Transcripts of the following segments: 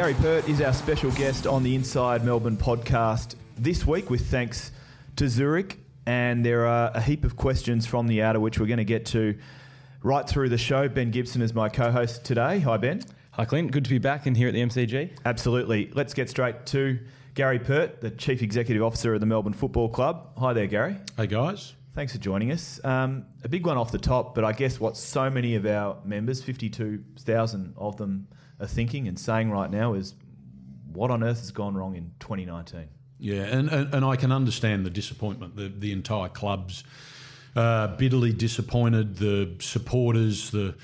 Gary Pert is our special guest on the Inside Melbourne podcast this week, with thanks to Zurich. And there are a heap of questions from the outer, which we're going to get to right through the show. Ben Gibson is my co host today. Hi, Ben. Hi, Clint. Good to be back and here at the MCG. Absolutely. Let's get straight to Gary Pert, the Chief Executive Officer of the Melbourne Football Club. Hi there, Gary. Hey, guys. Thanks for joining us. Um, a big one off the top, but I guess what so many of our members, 52,000 of them, are thinking and saying right now is what on earth has gone wrong in 2019? Yeah, and, and, and I can understand the disappointment. The, the entire club's uh, bitterly disappointed, the supporters, the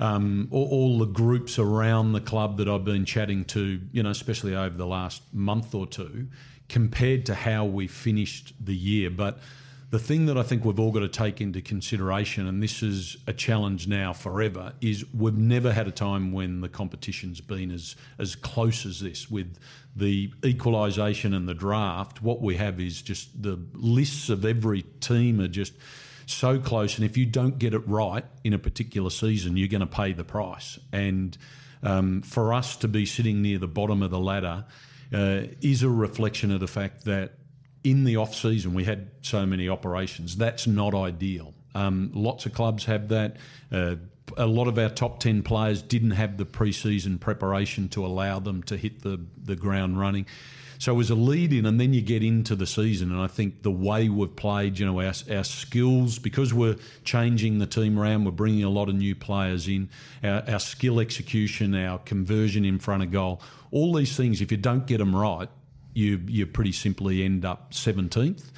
um, all, all, the groups around the club that I've been chatting to, you know, especially over the last month or two, compared to how we finished the year. But the thing that I think we've all got to take into consideration, and this is a challenge now forever, is we've never had a time when the competition's been as as close as this with the equalisation and the draft. What we have is just the lists of every team are just so close, and if you don't get it right in a particular season, you're going to pay the price. And um, for us to be sitting near the bottom of the ladder uh, is a reflection of the fact that in the off season we had so many operations. That's not ideal. Um, lots of clubs have that. Uh, a lot of our top 10 players didn't have the pre-season preparation to allow them to hit the, the ground running. So it was a lead in, and then you get into the season. And I think the way we've played, you know, our, our skills, because we're changing the team around, we're bringing a lot of new players in, our, our skill execution, our conversion in front of goal, all these things, if you don't get them right, you you pretty simply end up 17th.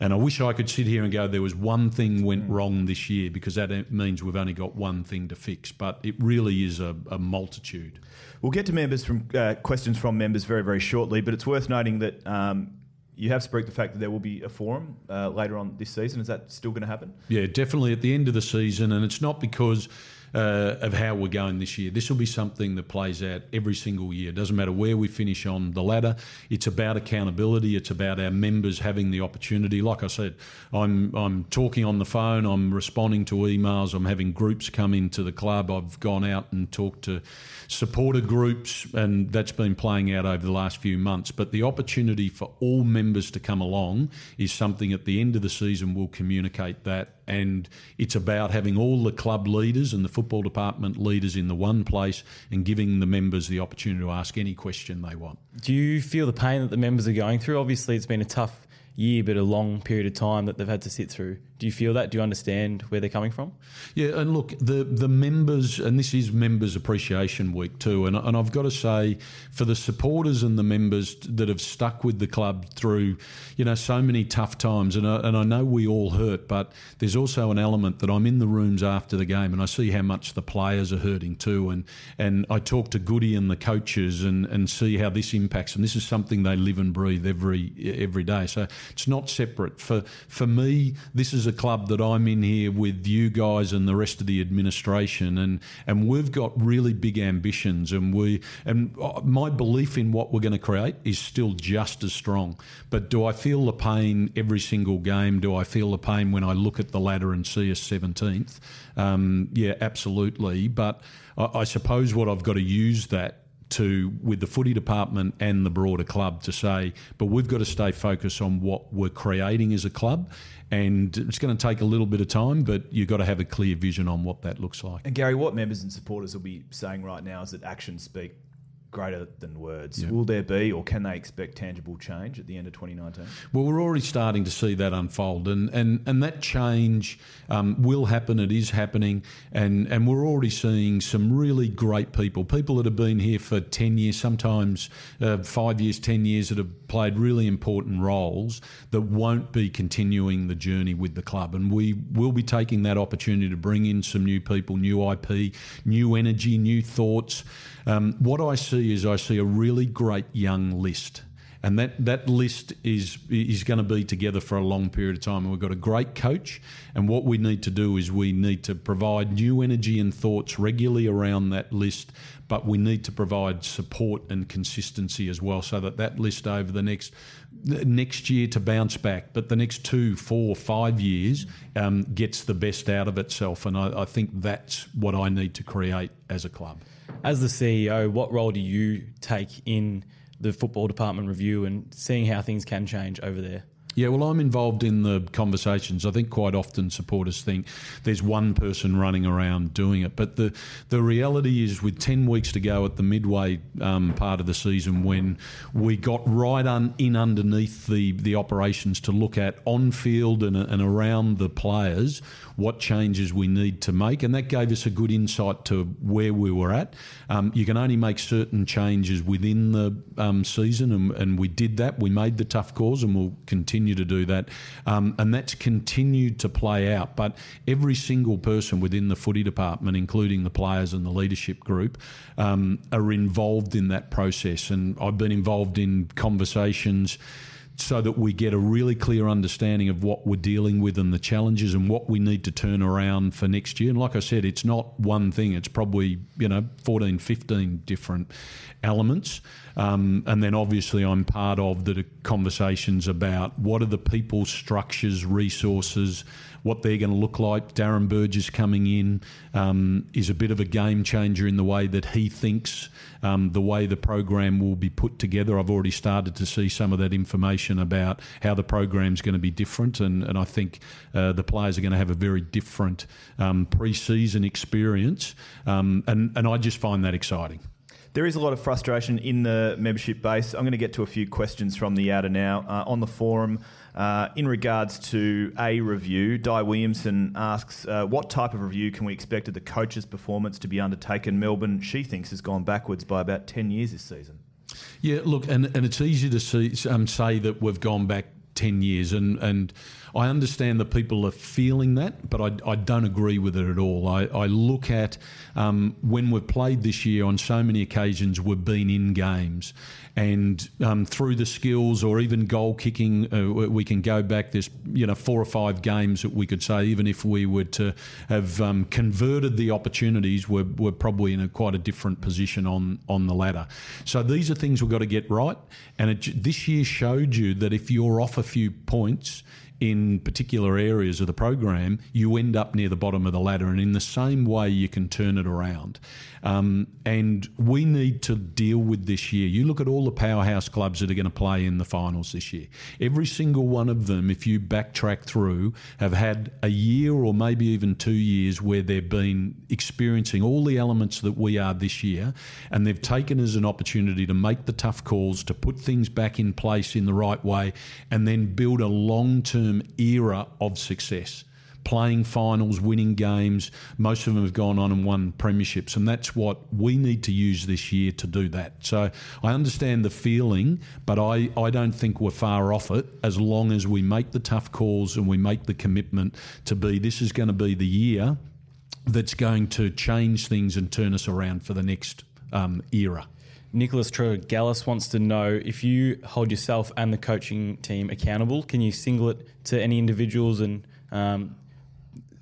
And I wish I could sit here and go, there was one thing went mm. wrong this year because that means we've only got one thing to fix. But it really is a, a multitude. We'll get to members from uh, questions from members very, very shortly. But it's worth noting that um, you have spoke the fact that there will be a forum uh, later on this season. Is that still going to happen? Yeah, definitely at the end of the season. And it's not because uh, of how we're going this year. This will be something that plays out every single year. Doesn't matter where we finish on the ladder. It's about accountability. It's about our members having the opportunity. Like I said, I'm I'm talking on the phone. I'm responding to emails. I'm having groups come into the club. I've gone out and talked to supporter groups, and that's been playing out over the last few months. But the opportunity for all members to come along is something at the end of the season we'll communicate that and it's about having all the club leaders and the football department leaders in the one place and giving the members the opportunity to ask any question they want. Do you feel the pain that the members are going through? Obviously, it's been a tough year, but a long period of time that they've had to sit through. Do you feel that? Do you understand where they're coming from? Yeah, and look, the the members, and this is Members Appreciation Week too, and, and I've got to say, for the supporters and the members that have stuck with the club through, you know, so many tough times, and I, and I know we all hurt, but there's also an element that I'm in the rooms after the game, and I see how much the players are hurting too, and and I talk to Goody and the coaches, and and see how this impacts and This is something they live and breathe every every day, so it's not separate. For for me, this is a club that I'm in here with you guys and the rest of the administration, and and we've got really big ambitions, and we and my belief in what we're going to create is still just as strong. But do I feel the pain every single game? Do I feel the pain when I look at the ladder and see us 17th? Um, yeah, absolutely. But I, I suppose what I've got to use that to with the footy department and the broader club to say, but we've got to stay focused on what we're creating as a club and it's going to take a little bit of time, but you've got to have a clear vision on what that looks like. And Gary, what members and supporters will be saying right now is that actions speak greater than words. Will there be, or can they expect tangible change at the end of 2019? Well, we're already starting to see that unfold, and and and that change um, will happen. It is happening, and and we're already seeing some really great people, people that have been here for 10 years, sometimes uh, five years, 10 years, that have played really important roles that won't be continuing the journey with the club, and we will be taking that opportunity to bring in some new people, new IP, new energy, new thoughts. Um, what I see is I see a really great young list. And that, that list is is going to be together for a long period of time. And we've got a great coach. And what we need to do is we need to provide new energy and thoughts regularly around that list. But we need to provide support and consistency as well, so that that list over the next next year to bounce back, but the next two, four, five years um, gets the best out of itself. And I, I think that's what I need to create as a club. As the CEO, what role do you take in the football department review and seeing how things can change over there? Yeah, well, I'm involved in the conversations. I think quite often supporters think there's one person running around doing it, but the the reality is, with ten weeks to go at the midway um, part of the season, when we got right un, in underneath the the operations to look at on field and, and around the players, what changes we need to make, and that gave us a good insight to where we were at. Um, you can only make certain changes within the um, season, and, and we did that. We made the tough calls, and we'll continue to do that. Um, and that's continued to play out. But every single person within the footy department, including the players and the leadership group, um, are involved in that process. And I've been involved in conversations so that we get a really clear understanding of what we're dealing with and the challenges and what we need to turn around for next year. And like I said, it's not one thing, it's probably, you know, 14, 15 different elements. Um, and then obviously, I'm part of the conversations about what are the people, structures, resources, what they're going to look like. Darren Burgess coming in um, is a bit of a game changer in the way that he thinks, um, the way the program will be put together. I've already started to see some of that information about how the program's going to be different, and, and I think uh, the players are going to have a very different um, pre season experience. Um, and, and I just find that exciting. There is a lot of frustration in the membership base. I'm going to get to a few questions from the outer now. Uh, on the forum, uh, in regards to a review, Di Williamson asks, uh, What type of review can we expect of the coach's performance to be undertaken? Melbourne, she thinks, has gone backwards by about 10 years this season. Yeah, look, and, and it's easy to see, um, say that we've gone back 10 years. And, and I understand that people are feeling that, but I, I don't agree with it at all. I, I look at um, when we've played this year on so many occasions, we've been in games. And um, through the skills or even goal kicking, uh, we can go back. There's you know four or five games that we could say, even if we were to have um, converted the opportunities, we're, we're probably in a quite a different position on on the ladder. So these are things we've got to get right. And it, this year showed you that if you're off a few points, in particular areas of the program, you end up near the bottom of the ladder. And in the same way, you can turn it around. Um, and we need to deal with this year. You look at all the powerhouse clubs that are going to play in the finals this year. Every single one of them, if you backtrack through, have had a year or maybe even two years where they've been experiencing all the elements that we are this year. And they've taken as an opportunity to make the tough calls, to put things back in place in the right way, and then build a long term era of success playing finals, winning games. Most of them have gone on and won premierships, and that's what we need to use this year to do that. So I understand the feeling, but I, I don't think we're far off it as long as we make the tough calls and we make the commitment to be this is going to be the year that's going to change things and turn us around for the next um, era. Nicholas Tregallis wants to know if you hold yourself and the coaching team accountable, can you single it to any individuals and um,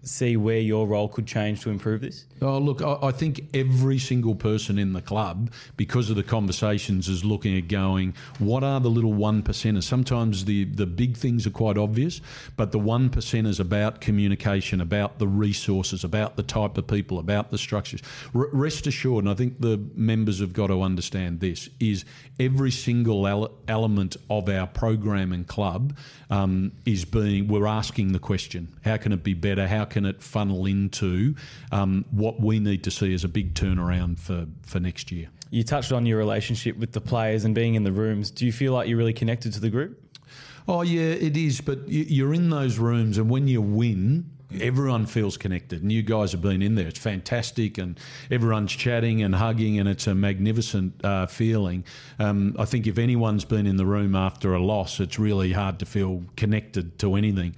see where your role could change to improve this? Oh, look, I, I think every single person in the club, because of the conversations, is looking at going, what are the little one percenters? Sometimes the, the big things are quite obvious, but the one percenters about communication, about the resources, about the type of people, about the structures. R- rest assured, and I think the members have got to understand this, is every single ele- element of our program and club um, is being, we're asking the question, how can it be better? How can it funnel into um, what we need to see as a big turnaround for, for next year? You touched on your relationship with the players and being in the rooms. Do you feel like you're really connected to the group? Oh, yeah, it is. But you're in those rooms, and when you win, everyone feels connected. And you guys have been in there. It's fantastic, and everyone's chatting and hugging, and it's a magnificent uh, feeling. Um, I think if anyone's been in the room after a loss, it's really hard to feel connected to anything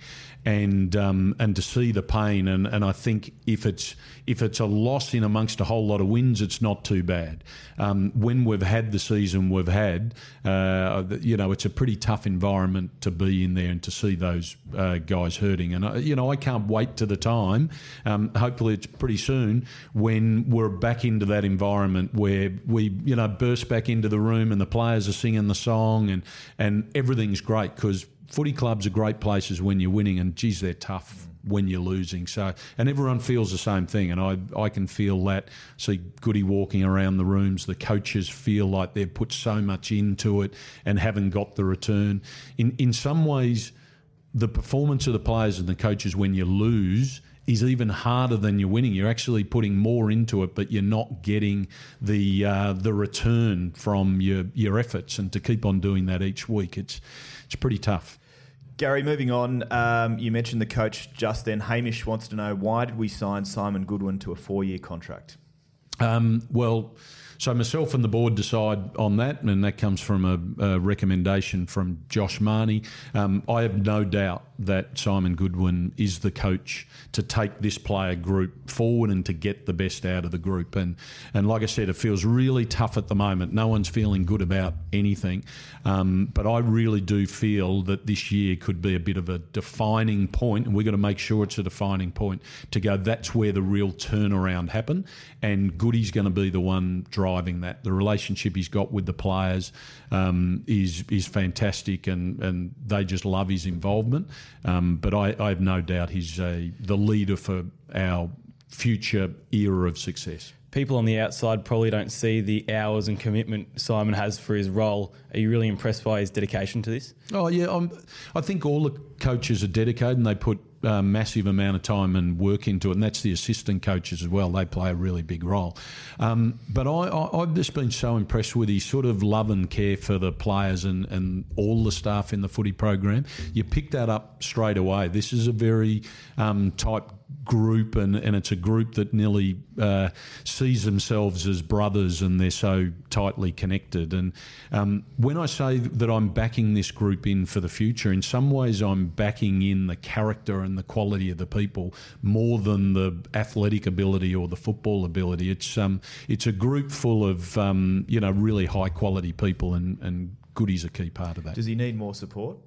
and um, and to see the pain. And, and I think if it's if it's a loss in amongst a whole lot of wins, it's not too bad. Um, when we've had the season we've had, uh, you know, it's a pretty tough environment to be in there and to see those uh, guys hurting. And uh, you know, I can't wait to the time. Um, hopefully, it's pretty soon when we're back into that environment where we you know burst back into the room and the players are singing the song and and everything's great because footy clubs are great places when you're winning, and geez, they're tough when you're losing. So, and everyone feels the same thing, and I I can feel that. See Goody walking around the rooms. The coaches feel like they've put so much into it and haven't got the return. In in some ways, the performance of the players and the coaches when you lose is even harder than you're winning. You're actually putting more into it, but you're not getting the uh, the return from your your efforts. And to keep on doing that each week, it's it's pretty tough. Gary, moving on, um, you mentioned the coach just then. Hamish wants to know why did we sign Simon Goodwin to a four year contract? Um, well, so myself and the board decide on that, and that comes from a, a recommendation from Josh Mahoney. Um, I have no doubt that Simon Goodwin is the coach to take this player group forward and to get the best out of the group. And and like I said, it feels really tough at the moment. No one's feeling good about anything. Um, but I really do feel that this year could be a bit of a defining point, and we've got to make sure it's a defining point to go. That's where the real turnaround happen, and Goody's going to be the one driving that. The relationship he's got with the players um, is is fantastic, and and they just love his involvement. Um, but I, I, have no doubt he's a, the leader for our future era of success. People on the outside probably don't see the hours and commitment Simon has for his role. Are you really impressed by his dedication to this? Oh yeah, I'm, I think all the coaches are dedicated and they put a massive amount of time and work into it, and that's the assistant coaches as well. They play a really big role. Um, but I, have just been so impressed with his sort of love and care for the players and, and all the staff in the footy program. You pick that up straight away. This is a very um, type group, and, and it's a group that nearly uh, sees themselves as brothers, and they're so tightly connected. And um, when I say that I'm backing this group in for the future, in some ways I'm backing in the character and the quality of the people more than the athletic ability or the football ability. It's um, it's a group full of um, you know really high quality people, and, and Goody's a key part of that. Does he need more support?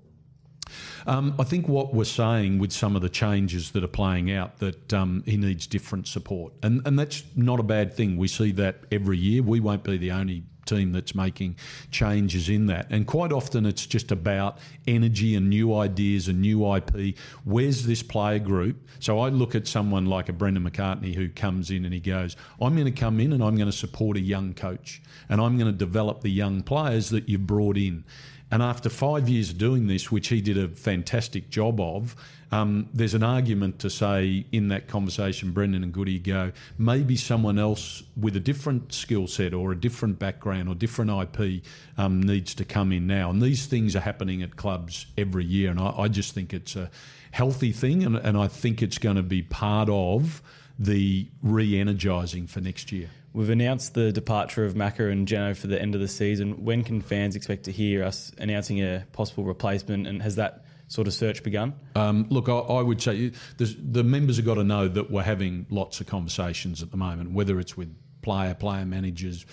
Um, I think what we're saying with some of the changes that are playing out that um, he needs different support, and and that's not a bad thing. We see that every year. We won't be the only team that's making changes in that. And quite often it's just about energy and new ideas and new IP. Where's this player group? So I look at someone like a Brendan McCartney who comes in and he goes, I'm going to come in and I'm going to support a young coach and I'm going to develop the young players that you've brought in. And after five years of doing this, which he did a fantastic job of, um, there's an argument to say in that conversation, Brendan and Goody go, maybe someone else with a different skill set or a different background or different IP um, needs to come in now. And these things are happening at clubs every year. And I, I just think it's a healthy thing. And, and I think it's going to be part of the re energising for next year. We've announced the departure of Macca and Jeno for the end of the season. When can fans expect to hear us announcing a possible replacement? And has that sort of search begun? Um, look, I, I, would say the members have got to know that we're having lots of conversations at the moment, whether it's with player, player managers,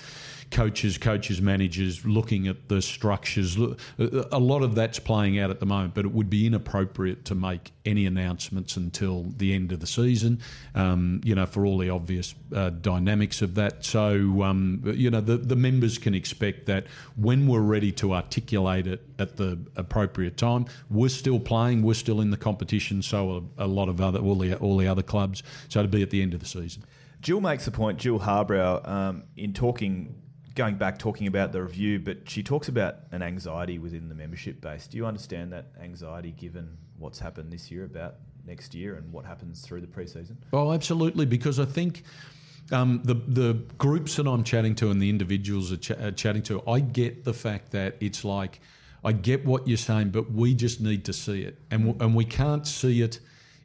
coaches, coaches, managers, looking at the structures. A lot of that's playing out at the moment, but it would be inappropriate to make any announcements until the end of the season, um, you know, for all the obvious uh, dynamics of that. So, um, you know, the, the members can expect that when we're ready to articulate it at the appropriate time, we're still playing, we're still in the competition, so a, a lot of other, all the, all the other clubs. So it'll be at the end of the season. Jill makes a point, Jill Harbrow, um, in talking going back talking about the review, but she talks about an anxiety within the membership base. Do you understand that anxiety given what's happened this year about next year and what happens through the preseason? Oh, absolutely, because I think. Um, the the groups that I'm chatting to and the individuals are, ch- are chatting to, I get the fact that it's like, I get what you're saying, but we just need to see it, and w- and we can't see it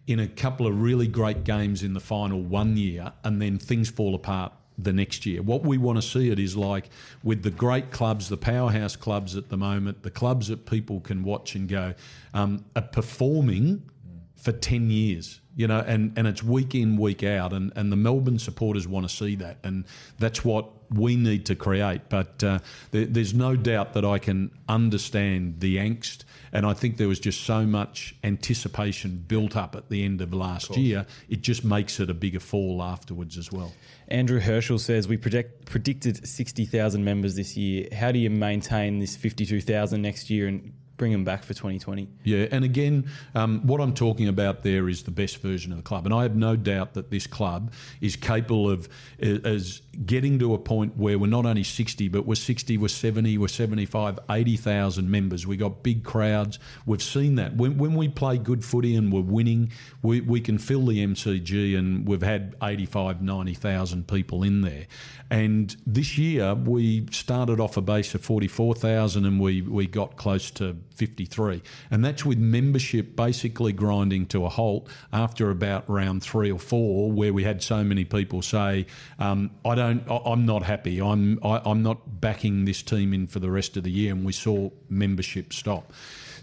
in a couple of really great games in the final one year, and then things fall apart the next year. What we want to see it is like with the great clubs, the powerhouse clubs at the moment, the clubs that people can watch and go, um, are performing for 10 years, you know, and, and it's week in, week out. And, and the Melbourne supporters want to see that. And that's what we need to create. But uh, there, there's no doubt that I can understand the angst and I think there was just so much anticipation built up at the end of last of year. It just makes it a bigger fall afterwards as well. Andrew Herschel says we predict, predicted 60,000 members this year. How do you maintain this 52,000 next year and bring them back for 2020. Yeah, and again, um, what I'm talking about there is the best version of the club, and I have no doubt that this club is capable of as getting to a point where we're not only 60, but we're 60, we're 70, we're 75, 80,000 members. We got big crowds. We've seen that when, when we play good footy and we're winning, we, we can fill the MCG, and we've had 85, 90,000 people in there. And this year we started off a base of 44,000 and we, we got close to 53. And that's with membership basically grinding to a halt after about round three or four, where we had so many people say, um, I don't, I'm not happy. I'm, I, am i am not backing this team in for the rest of the year. And we saw membership stop.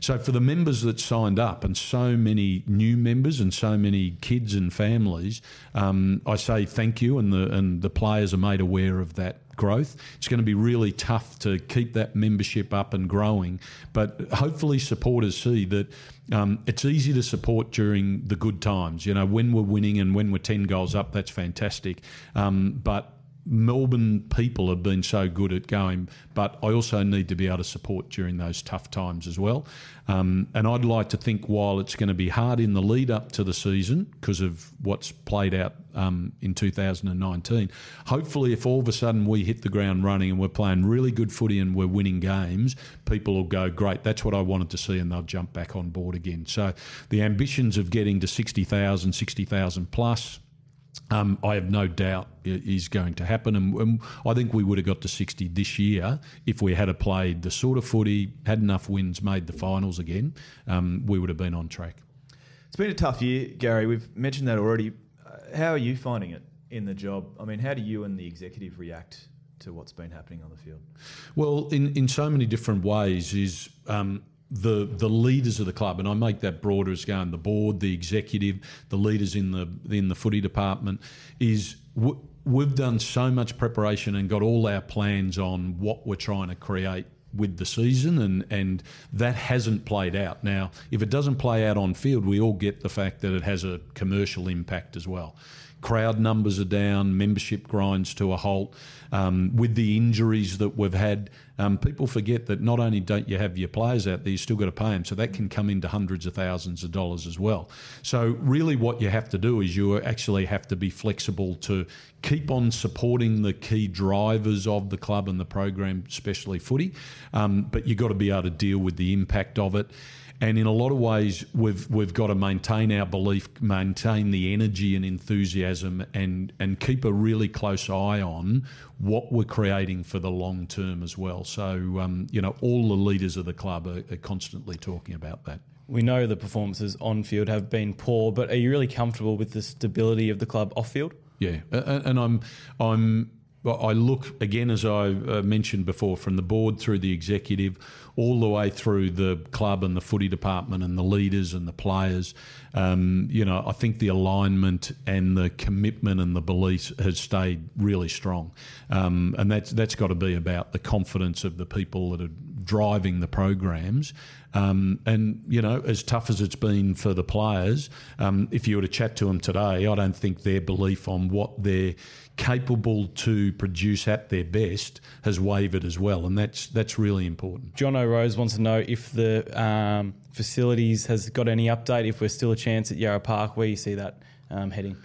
So for the members that signed up, and so many new members, and so many kids and families, um, I say thank you, and the and the players are made aware of that growth. It's going to be really tough to keep that membership up and growing, but hopefully supporters see that um, it's easy to support during the good times. You know, when we're winning and when we're ten goals up, that's fantastic. Um, but Melbourne people have been so good at going, but I also need to be able to support during those tough times as well. Um, and I'd like to think while it's going to be hard in the lead up to the season because of what's played out um, in 2019, hopefully, if all of a sudden we hit the ground running and we're playing really good footy and we're winning games, people will go, Great, that's what I wanted to see, and they'll jump back on board again. So the ambitions of getting to 60,000, 60,000 plus um, I have no doubt is going to happen, and, and, I think we would have got to sixty this year if we had played the sort of footy, had enough wins, made the finals again. Um, we would have been on track. It's been a tough year, Gary. We've mentioned that already. Uh, how are you finding it in the job? I mean, how do you and the executive react to what's been happening on the field? Well, in in so many different ways. Is um, the the leaders of the club, and I make that broader as going the board, the executive, the leaders in the in the footy department, is w- we've done so much preparation and got all our plans on what we're trying to create with the season, and and that hasn't played out. Now, if it doesn't play out on field, we all get the fact that it has a commercial impact as well. Crowd numbers are down, membership grinds to a halt. Um, with the injuries that we've had, um, people forget that not only don't you have your players out there, you still got to pay them. So that can come into hundreds of thousands of dollars as well. So really, what you have to do is you actually have to be flexible to keep on supporting the key drivers of the club and the program, especially footy. Um, but you've got to be able to deal with the impact of it. And in a lot of ways, we've we've got to maintain our belief, maintain the energy and enthusiasm, and and keep a really close eye on what we're creating for the long term as well. So um, you know, all the leaders of the club are, are constantly talking about that. We know the performances on field have been poor, but are you really comfortable with the stability of the club off field? Yeah, and I'm I'm I look again, as I uh, mentioned before, from the board through the executive, all the way through the club and the footy department and the leaders and the players. Um, you know, I think the alignment and the commitment and the belief has stayed really strong, um, and that's that's got to be about the confidence of the people that are driving the programs. Um, and you know, as tough as it's been for the players, um, if you were to chat to them today, I don't think their belief on what they're capable to produce at their best has wavered as well, and that's that's really important. John O'Rose wants to know if the um, facilities has got any update, if we're still a chance at Yarra Park, where you see that um, heading.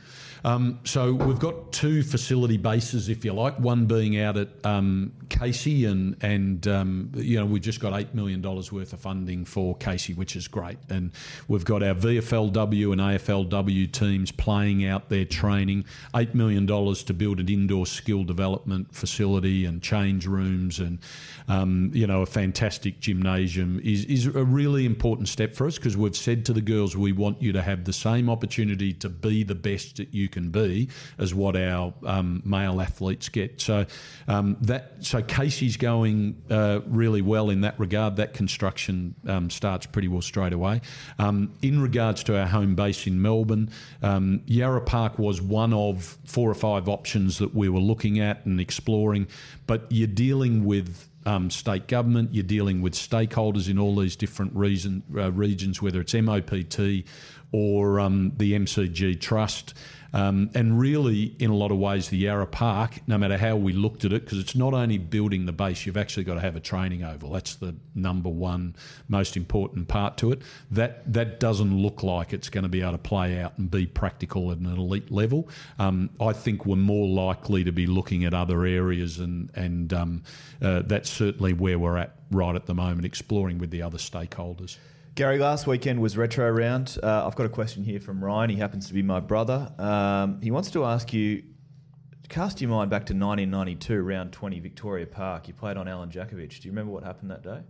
Um, so we've got two facility bases, if you like. One being out at um, Casey, and and um, you know we've just got eight million dollars worth of funding for Casey, which is great. And we've got our VFLW and AFLW teams playing out their training. Eight million dollars to build an indoor skill development facility and change rooms, and um, you know a fantastic gymnasium is is a really important step for us because we've said to the girls we want you to have the same opportunity to be the best that you can be as what our um, male athletes get. So um, that so Casey's going uh, really well in that regard. That construction um, starts pretty well straight away. Um, in regards to our home base in Melbourne, um, Yarra Park was one of four or five options that we were looking at and exploring, but you're dealing with um, state government, you're dealing with stakeholders in all these different reason, uh, regions, whether it's MOPT or um, the MCG Trust. Um, and really, in a lot of ways, the Yarra Park, no matter how we looked at it, because it's not only building the base, you've actually got to have a training oval. That's the number one most important part to it. That that doesn't look like it's going to be able to play out and be practical at an elite level. Um, I think we're more likely to be looking at other areas, and and um, uh, that's certainly where we're at right at the moment, exploring with the other stakeholders. Gary, last weekend was retro round. Uh, I've got a question here from Ryan. He happens to be my brother. Um, he wants to ask you, cast your mind back to 1992, round 20, Victoria Park. You played on Allen Jakovich. Do you remember what happened that day?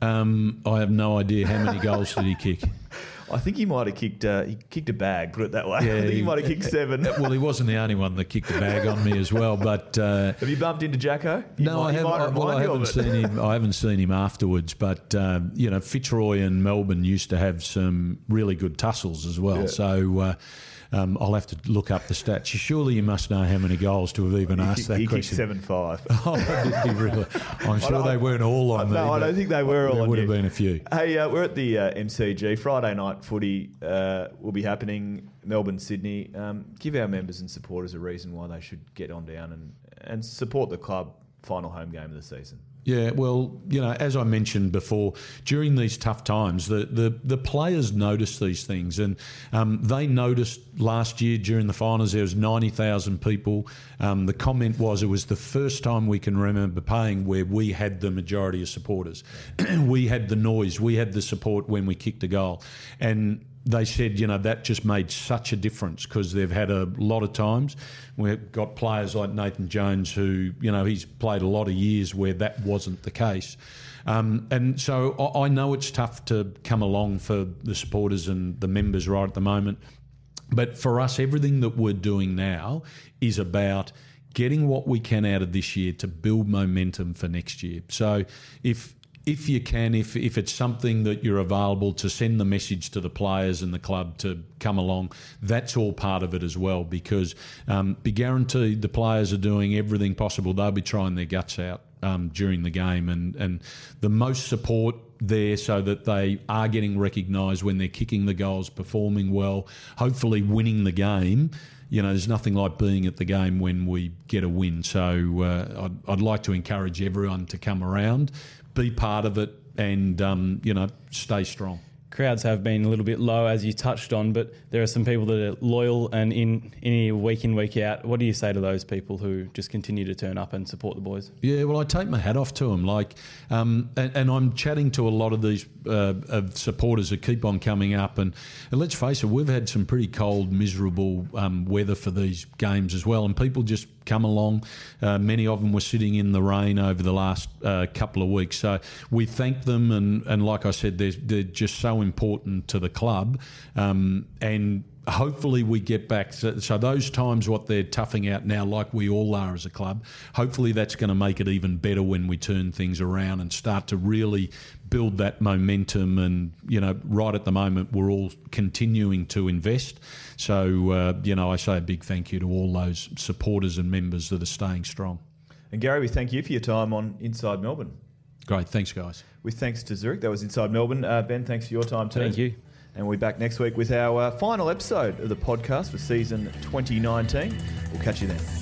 Um, I have no idea how many goals did he kick. I think he might have kicked. Uh, he kicked a bag. Put it that way. Yeah, I think he, he might have kicked seven. well, he wasn't the only one that kicked a bag on me as well. But uh, have you bumped into Jacko? You no, might, I haven't. Well, I haven't seen him. I haven't seen him afterwards. But uh, you know, Fitzroy and Melbourne used to have some really good tussles as well. Yeah. So uh, um, I'll have to look up the stats. Surely you must know how many goals to have even he, asked that he question. seven five. oh, really? I'm sure they weren't all on no, me. I don't think they were all. There would have been a few. Hey, uh, we're at the uh, MCG Friday night footy. Uh, will be happening Melbourne, Sydney. Um, give our members and supporters a reason why they should get on down and and support the club. Final home game of the season. Yeah, well, you know, as I mentioned before, during these tough times, the, the, the players notice these things, and um, they noticed last year during the finals there was ninety thousand people. Um, the comment was it was the first time we can remember paying where we had the majority of supporters, we had the noise, we had the support when we kicked a goal, and they said, you know, that just made such a difference because they've had a lot of times. We've got players like Nathan Jones who, you know, he's played a lot of years where that wasn't the case. Um, and so I, I know it's tough to come along for the supporters and the members right at the moment. But for us, everything that we're doing now is about getting what we can out of this year to build momentum for next year. So if if you can, if if it's something that you're available to send the message to the players and the club to come along, that's all part of it as well. Because um, be guaranteed the players are doing everything possible. They'll be trying their guts out um, during the game, and and the most support there so that they are getting recognised when they're kicking the goals, performing well, hopefully winning the game you know, there's nothing like being at the game when we get a win. So uh, I'd, I'd, like to encourage everyone to come around be part of it, and um, you know, stay strong. Crowds have been a little bit low, as you touched on, but there are some people that are loyal and in any week in week out. What do you say to those people who just continue to turn up and support the boys? Yeah, well, I take my hat off to them. Like, um, and, and, I'm chatting to a lot of these uh, of supporters that keep on coming up, and, and, let's face it, we've had some pretty cold, miserable um, weather for these games as well, and people just come along. Uh, many of them were sitting in the rain over the last uh, couple of weeks. So we thank them, and, and like I said, they're, they're just so important to the club. Um, and hopefully we get back. So, so, those times, what they're toughing out now, like we all are as a club, hopefully that's going to make it even better when we turn things around and start to really build that momentum. And, you know, right at the moment, we're all continuing to invest. So, uh, you know, I say a big thank you to all those supporters and members that are staying strong. And Gary, we thank you for your time on Inside Melbourne. Great. Thanks, guys. With thanks to Zurich. That was Inside Melbourne. Uh, ben, thanks for your time too. Thank you. And we'll be back next week with our uh, final episode of the podcast for season 2019. We'll catch you then.